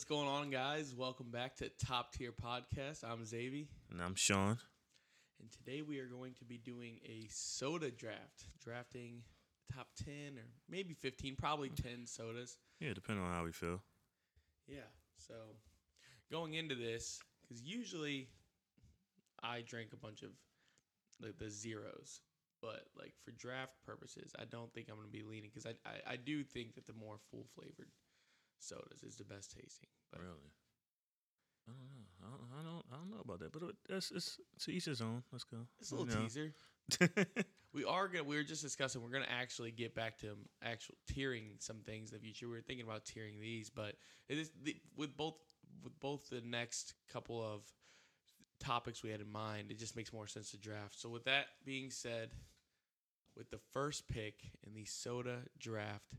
What's going on, guys? Welcome back to Top Tier Podcast. I'm Xavier, And I'm Sean. and today we are going to be doing a soda draft, drafting top 10 or maybe 15, probably 10 sodas. Yeah, depending on how we feel. Yeah. So going into this, because usually I drink a bunch of the, the zeros, but like for draft purposes, I don't think I'm going to be leaning because I, I I do think that the more full flavored sodas is the best tasting. But Really? I don't know. I don't, I don't. I don't know about that, but it, it's it's to each his own. Let's go. it's a little You know. teaser. We are gonna. We were just discussing. We're gonna actually get back to um, actual tiering some things in the future. We were thinking about tiering these, but it is the, with both with both the next couple of topics we had in mind. It just makes more sense to draft. So with that being said, with the first pick in the soda draft,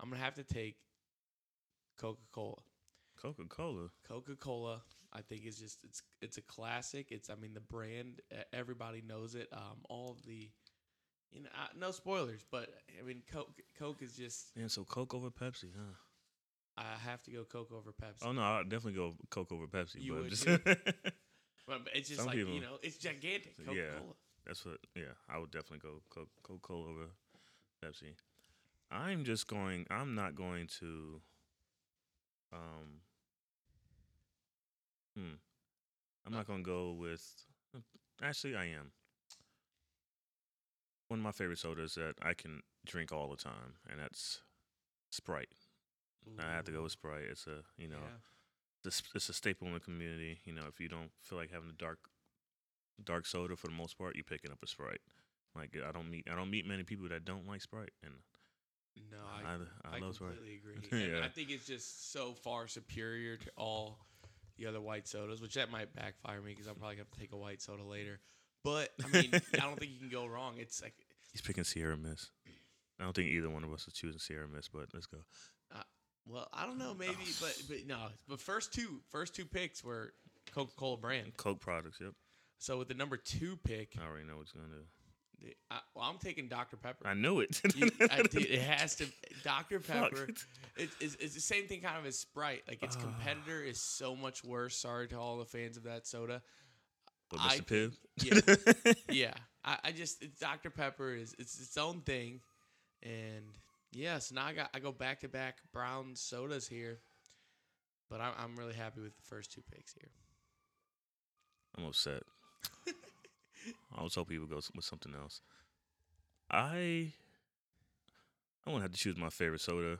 I'm gonna have to take Coca Cola. Coca Cola. Coca Cola, I think it's just it's it's a classic. It's I mean the brand everybody knows it. Um, all of the you know uh, no spoilers, but I mean Coke Coke is just Man, so Coke over Pepsi, huh? I have to go Coke over Pepsi. Oh no, I'll definitely go Coke over Pepsi. You but would just too? But it's just Some like people- you know it's gigantic Coca Yeah. That's what. Yeah, I would definitely go Coke Coca Cola over Pepsi. I'm just going. I'm not going to. Um. Hmm. I'm not going to go with. Actually, I am. One of my favorite sodas that I can drink all the time, and that's Sprite. I have to go with Sprite. It's a you know it's, it's a staple in the community. You know, if you don't feel like having a dark dark soda for the most part, you're picking up a Sprite. Like I don't meet I don't meet many people that don't like Sprite, and No, I I, I, I love Sprite. completely agree. Yeah. I think it's just so far superior to all the other white sodas, which that might backfire me because I'm probably gonna have to take a white soda later. But I mean, I don't think you can go wrong. It's like He's picking Sierra Mist. I don't think either one of us is choosing Sierra Mist, but let's go. Uh, well, I don't know, maybe, but but no. But first two, first two picks were Coca Cola brand. Coke products. Yep, So with the number two pick, I already know what's gonna I, well, I'm taking Dr Pepper. I knew it. You- I did- it has to Dr Pepper. It, it's, it's the same thing kind of as Sprite. Like its Ah. competitor is so much worse. Sorry to all the fans of that soda. But I Mr. Pibb. Yeah, yeah. I, I just it's Dr Pepper is it's its own thing, and yeah. So now I got I go back to back brown sodas here, but I'm I'm really happy with the first two picks here. I'm upset. I was hoping people go with something else. I I'm gonna have to choose my favorite soda.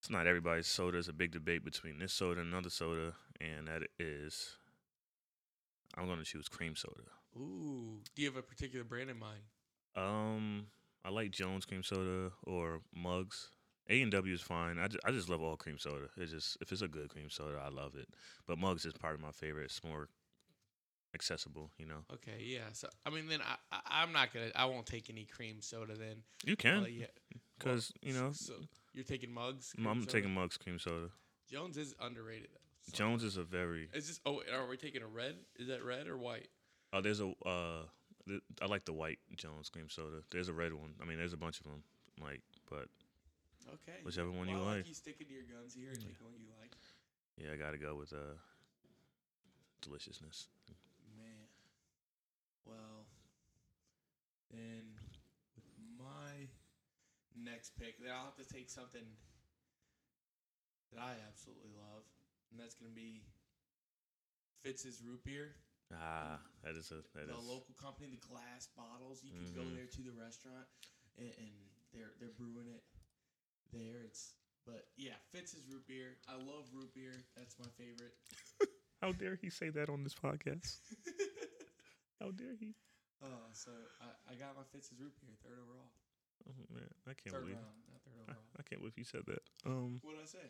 It's not everybody's soda. It's a big debate between this soda and another soda, and that is I'm gonna choose cream soda. Ooh, do you have a particular brand in mind? Um, I like Jones cream soda or Mugs. A and W is fine. I just, I just love all cream soda. It's just if it's a good cream soda, I love it. But Mugs is part of my favorite. It's more accessible, you know. Okay, yeah. So I mean, then I, I I'm not gonna I won't take any cream soda then. You can. Well, yeah. Because you know, So you're taking mugs. I'm soda? taking Mugs cream soda. Jones is underrated though. So- Jones is a very Is this? Oh, are we taking a red? Is that red or white? oh there's a uh th- I like the white Jones cream soda. There's a red one. I mean, there's a bunch of them. Like, but Okay. Whichever one you Well, I like. You sticking to your guns here and Yeah. what you like. yeah, I gotta go with uh deliciousness. Man. Well, then with my next pick, then I'll have to take something that I absolutely love, and that's gonna be Fitz's root beer. Ah, that is a that the is local company, the glass bottles. You can go Mhm. there to the restaurant, and, and they're they're brewing it there. It's but yeah, Fitz's root beer. I love root beer. That's my favorite. How dare he say that on this podcast? How dare he? uh, so I, I got my Fitz's root beer, third overall. Oh man, I can't Third believe round, not third I, overall. I can't believe you said that. Um, What did I say?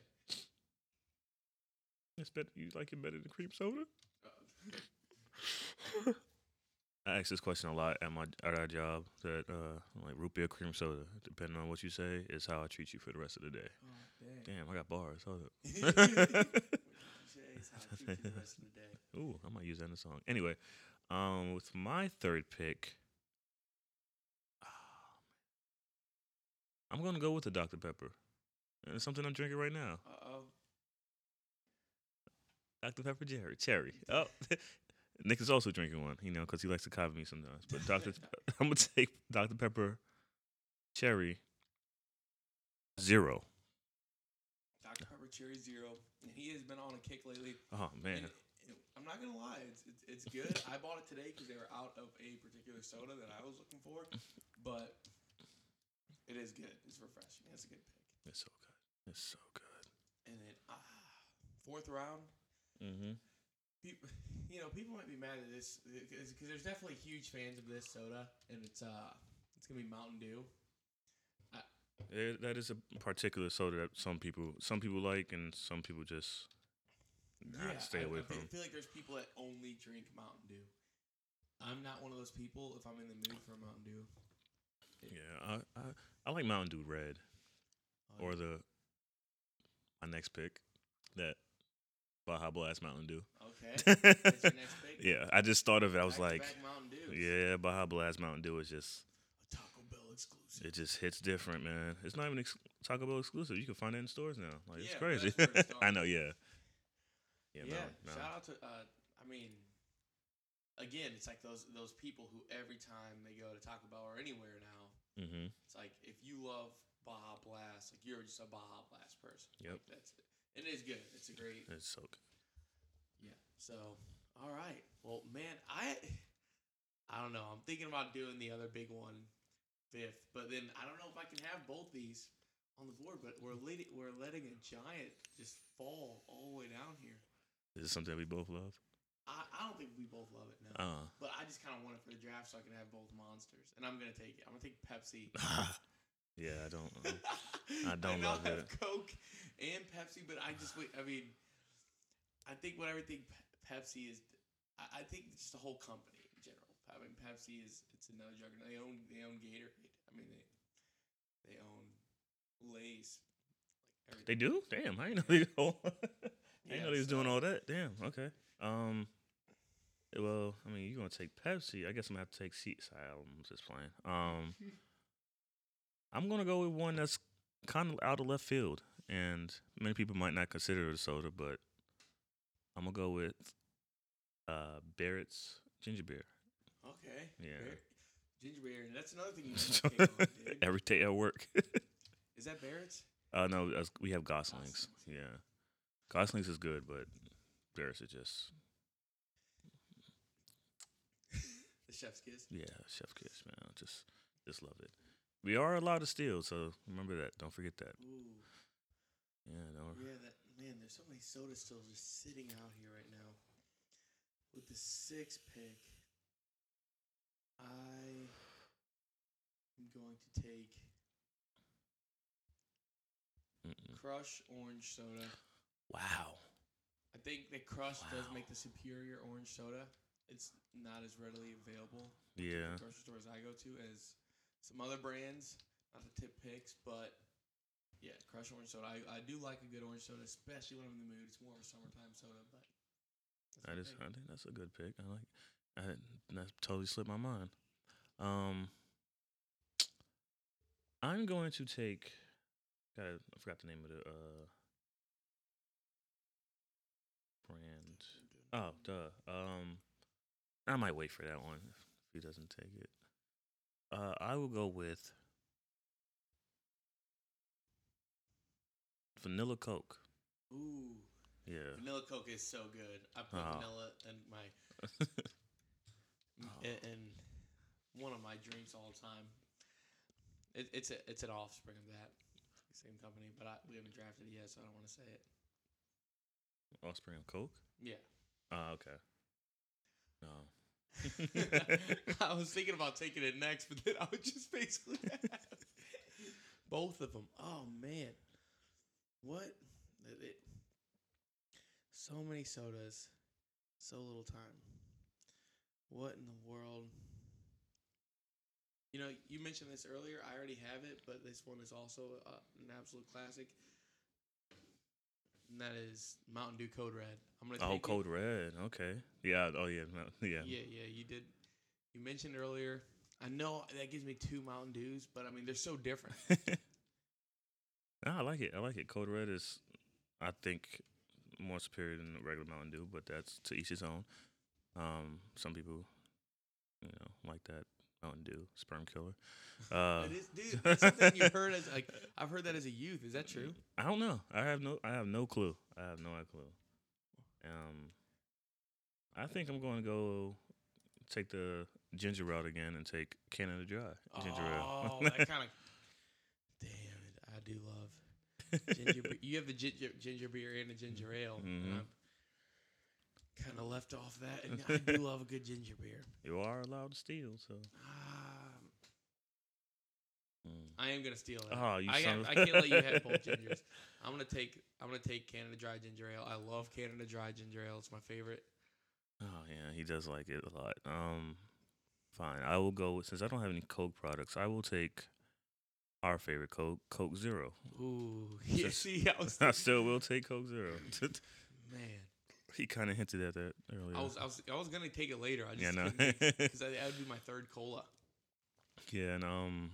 it's better. You like it better than cream soda? Uh, I ask this question a lot at my at our job. That uh, like root beer, cream soda, depending on what you say, is how I treat you for the rest of the day. oh, dang. Damn, I got bars. Hold up. What did you say? It's how I treat you the rest of the day. Ooh, I might use that in a song. Anyway, um, with my third pick, ah, I'm gonna go with the Dr Pepper. And it's something I'm drinking right now. Uh oh. Dr. Pepper Cherry. Cherry. Oh, Nick is also drinking one, you know, because he likes to copy me sometimes. But Dr. I'm gonna take Dr. Pepper Cherry Zero. Dr. Pepper Cherry Zero, and he has been on a kick lately. Oh man, I'm not gonna lie, it's it's, it's good. I bought it today because they were out of a particular soda that I was looking for, but it is good. It's refreshing. It's a good pick. it's so good. It's so good. And then ah, fourth round, Mm-hmm. people, you know, people might be mad at this because there's definitely huge fans of this soda, and it's uh, it's gonna be Mountain Dew. There, that is a particular soda that some people some people like and some people just nah, stay I, away I feel, from. I feel like there's people that only drink Mountain Dew. I'm not one of those people. If I'm in the mood for a Mountain Dew, Yeah, I, I I like Mountain Dew Red Oh, or the my next pick that Baja Blast Mountain Dew. okay, that's your next pick. yeah, I just thought of it. I was like, yeah, Baja Blast Mountain Dew is just A Taco Bell exclusive. it just hits different, man. It's not even ex- Taco Bell exclusive. You can find it in stores now. Like it's crazy. that's where it I know, yeah. Yeah, Yeah, Mountain- Mountain- shout out to. Uh, I mean, again, it's like those those people who every time they go to Taco Bell or anywhere now, Mhm. it's like if you love Baja Blast, like you're just a Baja Blast person. Yep. Like, that's it. It is good. It's a great. It's so good. Yeah. So, all right. Well, man, I I don't know. I'm thinking about doing the other big one fifth, but then I don't know if I can have both these on the board. But we're letting we're letting a giant just fall all the way down here. Is it something we both love? I, I don't think we both love it now. Uh, but I just kind of want it for the draft so I can have both monsters, and I'm gonna take it. I'm gonna take Pepsi. yeah, I don't. um, I don't know love have it. Coke and Pepsi, but I just wait. I mean, I think what everything Pe- Pepsi is. I, I think just the whole company in general. I mean, Pepsi is it's another juggernaut. They own they own Gatorade. I mean, they they own Lay's. Like everything. They do? Damn, I didn't know they. Oh, I know they was doing all that. Damn. Okay. Um. Well, I mean, you're gonna take Pepsi. I guess I'm gonna have to take Seat Side. I'm just playing. Um. I'm gonna go with one that's kind of out of left field, and many people might not consider it a soda, but I'm gonna go with uh Barritt's ginger beer. Okay. Yeah. Ginger beer. And that's another thing you on. Every day at work. Is that Barritt's? uh, no, we have Goslings. Goslings. Yeah, Goslings is good, but Barritt's is just The chef's kiss. Yeah, chef's kiss, man. Just just love it. We are allowed to steal, so remember that. Don't forget that. Ooh. Yeah, no. Yeah, that man. There's so many soda stills just sitting out here right now. With the six pick, I am going to take Mm-mm. Crush Orange Soda. Wow. I think that Crush does make the superior orange soda. It's not as readily available Yeah. grocery stores I go to as some other brands. Not the tip picks, but yeah, Crush Orange Soda. I, I do like a good orange soda, especially when I'm in the mood. It's more of a summertime soda, but that's That my is. pick. I think that's a good pick. I like. I that totally slipped my mind. Um. I'm going to take. God, I forgot the name of the uh brand. Oh, duh. Um, I might wait for that one if he doesn't take it. Uh, I will go with vanilla Coke. Ooh, Yeah. vanilla Coke is so good. I put Oh. vanilla in my Oh. in, one of my drinks all the time. It, it's a, it's an offspring of that same company, but I, we haven't drafted it yet, so I don't want to say it. Offspring of Coke. Yeah. Ah, okay. No. I was thinking about taking it next, but then I would just basically both of them. Oh man, what? It, it- so many sodas, so little time. What in the world? You know, you mentioned this earlier. I already have it, but this one is also uh, an absolute classic. And that is Mountain Dew Code Red. I'm gonna Oh. Code Red. Okay. Yeah. Oh, yeah. Yeah. Yeah, yeah, you did. You mentioned earlier. I know that gives me two Mountain Dews, but I mean they're so different. I like it. I like it. Code Red is, I think, more superior than the regular Mountain Dew, but that's to each his own. Um, some people, you know, like that Mountain Dew sperm killer. Uh, it is, dude. That's something you heard as like I've heard that as a youth. Is that true? I don't know. I have no. I have no clue. I have no clue. Um, I think I'm going to go take the ginger route again and take Canada Dry ginger oh, ale. that kind of. Damn it! I do love ginger. You have the ginger ginger beer and the ginger ale. Mhm. Kind of left off that, and I do love a good ginger beer. you are allowed to steal, so. Um, Mm. I am gonna steal that. Oh, you I, of- I can't let you have both gingers. I'm gonna take I'm gonna take Canada Dry ginger ale. I love Canada Dry ginger ale. It's my favorite. Oh yeah, he does like it a lot. Um, fine. I will go with, since I don't have any Coke products. I will take our favorite Coke, Coke Zero. Ooh, yeah. See, I was I still will take Coke Zero. man. He kind of hinted at that earlier. I was I was I was gonna take it later. I just yeah, no. because that would be my third cola. yeah, and um,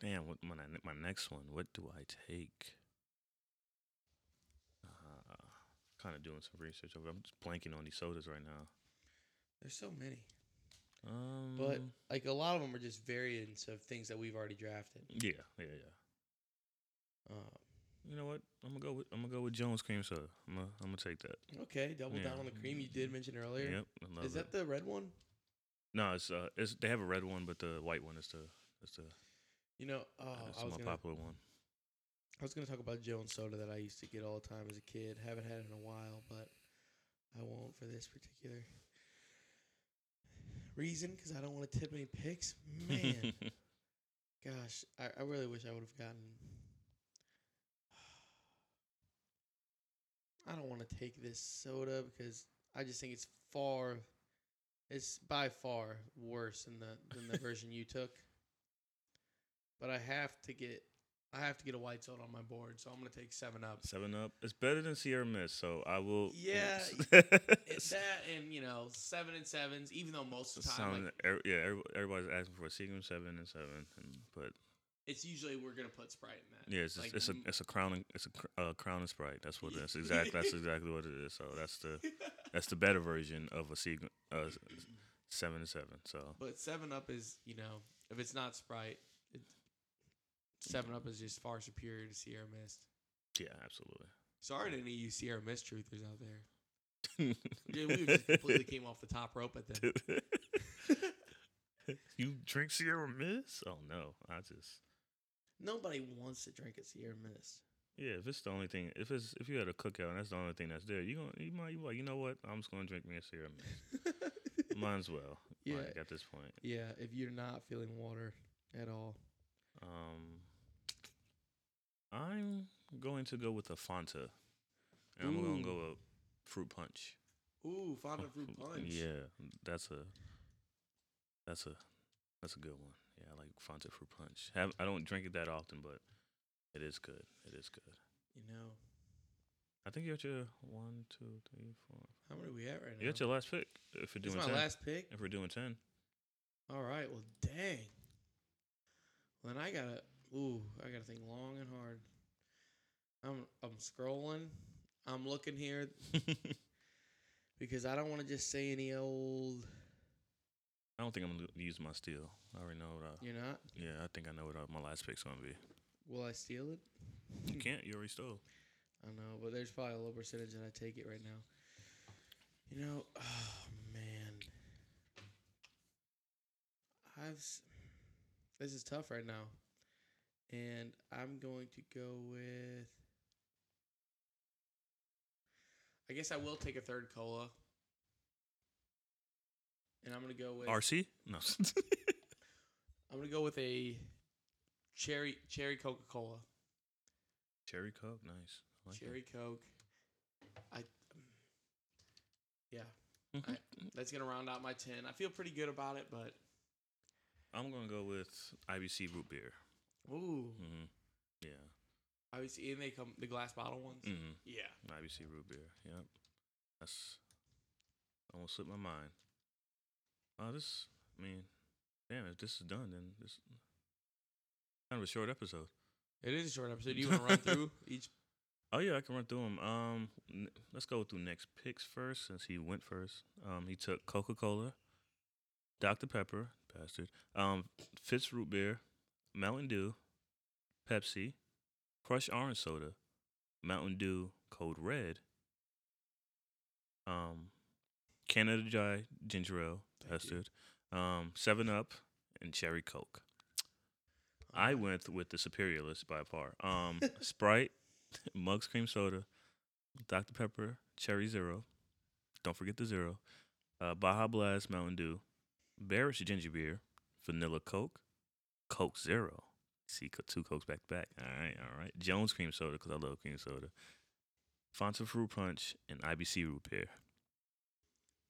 damn, what my my next one? What do I take? Uh, kind of doing some research. I'm just blanking on these sodas right now. There's so many, Um, but like a lot of them are just variants of things that we've already drafted. yeah, yeah, yeah. Uh, You know what? I'm gonna go with I'm gonna go with Jones cream soda. I'm gonna I'm gonna take that. okay, double Yeah. down on the cream you did mention earlier. Yep, Is that the red one? No, it's uh, it's they have a red one, but the white one is the is the You know, oh, is I the was more gonna popular one. I was gonna talk about Jones soda that I used to get all the time as a kid. Haven't had it in a while, but I won't for this particular reason because I don't want to tip any picks. Man, gosh, I, I really wish I would have gotten. I don't want to take this soda because I just think it's far, it's by far worse than the than the version you took. But I have to get, I have to get a white soda on my board, so I'm gonna take Seven Up. Seven Up. It's better than Sierra Mist, so I will. Yeah, It's that and you know seven and sevens, even though most of the time like, er- yeah, everybody's asking for a Seagram seven and seven, and, but it's usually we're gonna put Sprite in that. yeah, it's just, Like, it's a it's a crown and- it's a uh, crown and Sprite. That's what that's exactly that's exactly what it is. So that's the that's the better version of a uh, seven and seven. So But Seven Up is you know if it's not Sprite, it, Seven Up is just far superior to Sierra Mist. yeah, absolutely. Sorry to any of you Sierra Mist truthers out there. We just completely came off the top rope at that. you drink Sierra Mist? Oh no, I just Nobody wants to drink a Sierra Mist. yeah. If it's the only thing, if it's if you had a cookout and that's the only thing that's there, you gonna you might you like you know what? I'm just gonna drink me a Sierra Mist. Might as well. Yeah. Like at this point. yeah, if you're not feeling water at all. Um, I'm going to go with a Fanta, and I'm going to go with fruit punch. Ooh, Fanta fruit punch. Yeah, that's a that's a that's a good one. Yeah, I like Fanta fruit punch. Have I don't drink it that often, but it is good. It is good. You know, I think you're at your one, two, three, four. how many are we at right now? You're at your last pick. If we're doing my 10. last pick. If we're doing ten, All right. Well, dang. Well, then I gotta. Ooh, I gotta think long and hard. I'm I'm scrolling. I'm looking here because I don't want to just say any old. I don't think I'm gonna use my steal. I already know what. I, You're not. yeah, I think I know what uh, my last pick's gonna be. Will I steal it? You can't. You already stole. I know, but there's probably a low percentage that I take it right now. You know, oh man, I've. This is tough right now, and I'm going to go with. I guess I will take a third cola, and I'm gonna go with. RC? No. I'm gonna go with a cherry cherry Coca Cola. Cherry Coke, nice. I like that. cherry Coke. I. Yeah. Mhm. That's gonna round out my ten. I feel pretty good about it, but I'm gonna go with IBC root beer. ooh, hmm Yeah. obviously, and they come the glass bottle ones. hmm Yeah, IBC root beer. Yep. That's almost slipped my mind. Oh, this. I mean, damn. If this is done, then this kind of a short episode. it is a short episode. Do you want to run through each Oh yeah, I can run through them. Um, n- let's go through next picks first, since he went first. Um, he took Coca Cola, Dr Pepper, bastard. Um, Fitz root beer, Mountain Dew, Pepsi, Crush orange soda, Mountain Dew Code Red, um, Canada Dry ginger ale, Thank you. bastard. Um, Seven Up and Cherry Coke. I went with the superior list by far. Um, Sprite, Mugs Cream Soda, Dr. Pepper, Cherry Zero. Don't forget the zero. Uh, Baja Blast Mountain Dew, Barritt's Ginger Beer, Vanilla Coke, Coke Zero. See, two Cokes back to back. All right, all right. Jones Cream Soda, because I love cream soda. Fanta Fruit Punch, and IBC Root Beer.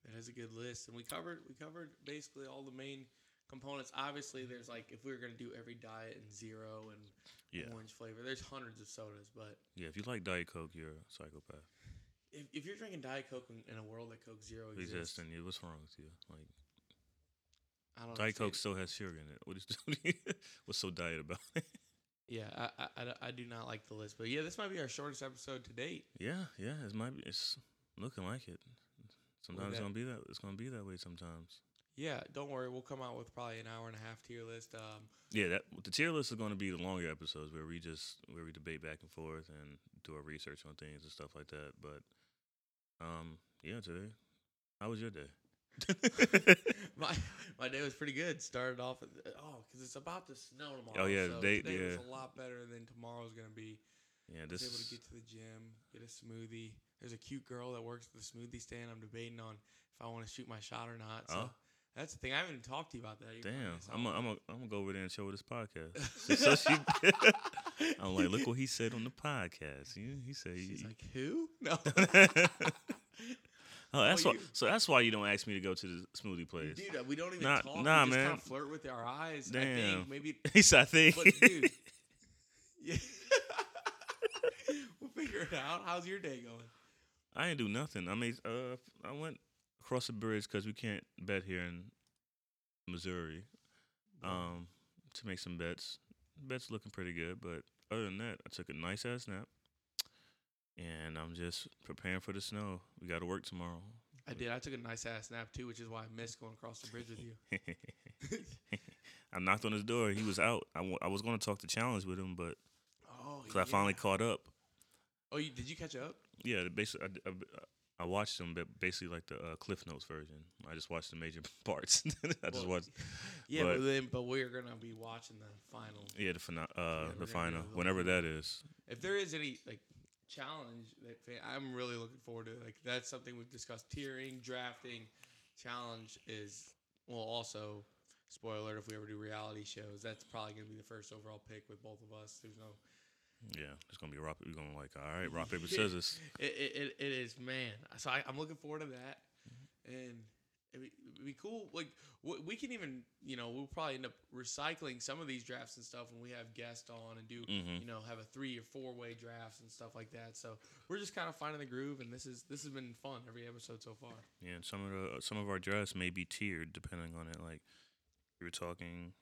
That is a good list, and we covered we covered basically all the main components. Obviously, there's like if we were gonna do every diet and zero and Yeah. orange flavor, there's hundreds of sodas. But Yeah, if you like Diet Coke, you're a psychopath. if, if you're drinking Diet Coke in, in a world that Coke Zero exists, and you, what's wrong with you? Like, I don't Diet Coke still has sugar in it. What is what's so diet about it? Yeah, I, I, I do not like the list, but yeah, this might be our shortest episode to date. Yeah, yeah, it might be. It's looking like it. Sometimes it's gonna be that. It's gonna be that way sometimes. Yeah, don't worry, we'll come out with probably an hour and a half tier list. Um, Yeah, that the tier list is gonna be the longer episodes where we just where we debate back and forth and do our research on things and stuff like that. But um, yeah, today, how was your day? my my day was pretty good. Started off at, oh, because it's about to snow tomorrow. Oh, yeah, so they- today was yeah. a lot better than tomorrow's gonna be. yeah, I was able to get to the gym, get a smoothie. There's a cute girl that works at the smoothie stand. I'm debating on if I want to shoot my shot or not. So Oh. that's the thing. I haven't even talked to you about that. You damn. I'm gonna I'm gonna I'm go over there and show her this podcast. so she, I'm like, look what he said on the podcast. He, he said, She's he- like, who? No. oh, that's Oh, why. you- So that's why you don't ask me to go to the smoothie place. Dude, we don't even Nah- talk. nah, we just man. Kind of flirt with our eyes. I Damn. think maybe. He said, I think. But dude, yeah. we'll figure it out. How's your day going? I ain't do nothing. I made. Uh, I went across the bridge because we can't bet here in Missouri. Um, to make some bets. Bets looking pretty good, but other than that, I took a nice ass nap, and I'm just preparing for the snow. We got to work tomorrow. I did. I took a nice ass nap too, which is why I missed going across the bridge with you. I knocked on his door. He was out. I, w- I was going to talk to challenge with him, but oh, because I finally caught up. Oh, you, did you catch up? Yeah, basically, I, I, I watched them, but basically like the uh, Cliff Notes version. I just watched the major parts. I just Well, watched. Yeah, But- but, then but we're gonna be watching the final. Yeah, the fina- uh, gonna the final, whenever that is. If there is any like challenge that I'm really looking forward to, like that's something we've discussed. Tiering, drafting, challenge is well also. Spoiler alert, if we ever do reality shows, that's probably gonna be the first overall pick with both of us. There's no Yeah, it's gonna be rock. We're gonna like, all right, rock paper scissors. It, it, it, is, man. So I, I'm looking forward to that, and it'd be, it'd be cool. Like w- we can even, you know, we'll probably end up recycling some of these drafts and stuff when we have guests on and do, Mhm. you know, have a three or four way drafts and stuff like that. So we're just kind of finding the groove, and this is this has been fun every episode so far. Yeah, and some of the some of our drafts may be tiered depending on it. Like we were talking,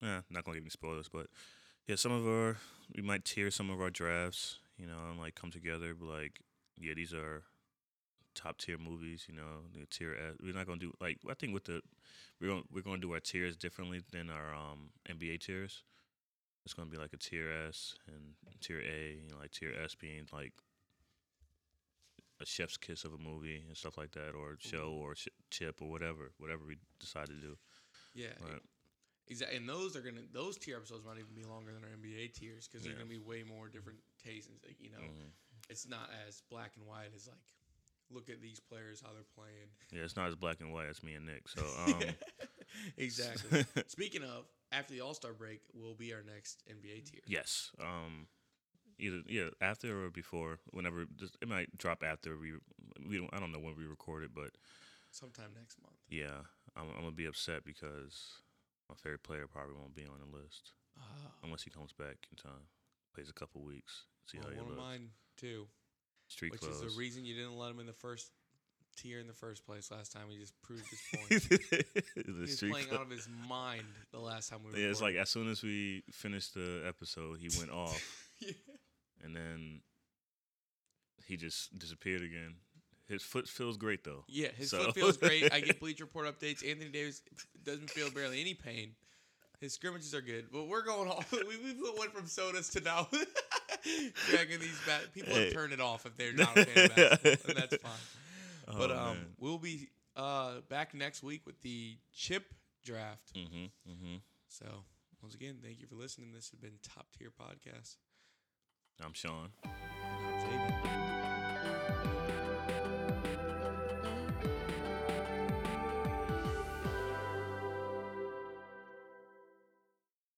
yeah, not gonna give any spoilers, but yeah, some of our we might tier some of our drafts. You know, and like come together, but like, yeah, these are top tier movies. You know, the tier S. We're not gonna do like I think with the we're gonna we're gonna do our tiers differently than our um NBA tiers. It's gonna be like a tier S and tier A. You know, like tier S being like a chef's kiss of a movie and stuff like that, or show or sh- chip or whatever, whatever we decide to do. Yeah, Right. Exactly. And those are gonna those tier episodes might even be longer than our NBA tiers because Yeah. they're gonna be way more different tastes. And you know, Mhm. it's not as black and white as like look at these players how they're playing. Yeah, it's not as black and white as me and Nick. So um, exactly. Speaking of, after the All Star break will be our next NBA tier. yes, um, either yeah after or before, whenever just, it might drop after we we don't I don't know when we record it, but sometime next month. yeah, I'm, I'm gonna be upset because my favorite player probably won't be on the list Uh, unless he comes back in time, plays a couple weeks, see well, how he one of mine too, Street which clothes. is the reason you didn't let him in the first tier in the first place last time. He just proved his point. the he was playing out of his mind the last time we. Yeah, it's like as soon as we finished the episode, he went off, Yeah. and then he just disappeared again. His foot feels great though. Yeah, his So- foot feels great. I get Bleacher Report updates. Anthony Davis doesn't feel barely any pain. His scrimmages are good, but we're going all. We, we went from sodas to now dragging these back. People Hey. have turned it off if they're not a fan of basketball, and that's fine. But Oh, um, man. we'll be uh back next week with the chip draft. Mhm. Mhm. So once again, thank you for listening. This has been Top Tier Podcast. I'm Sean. I'm.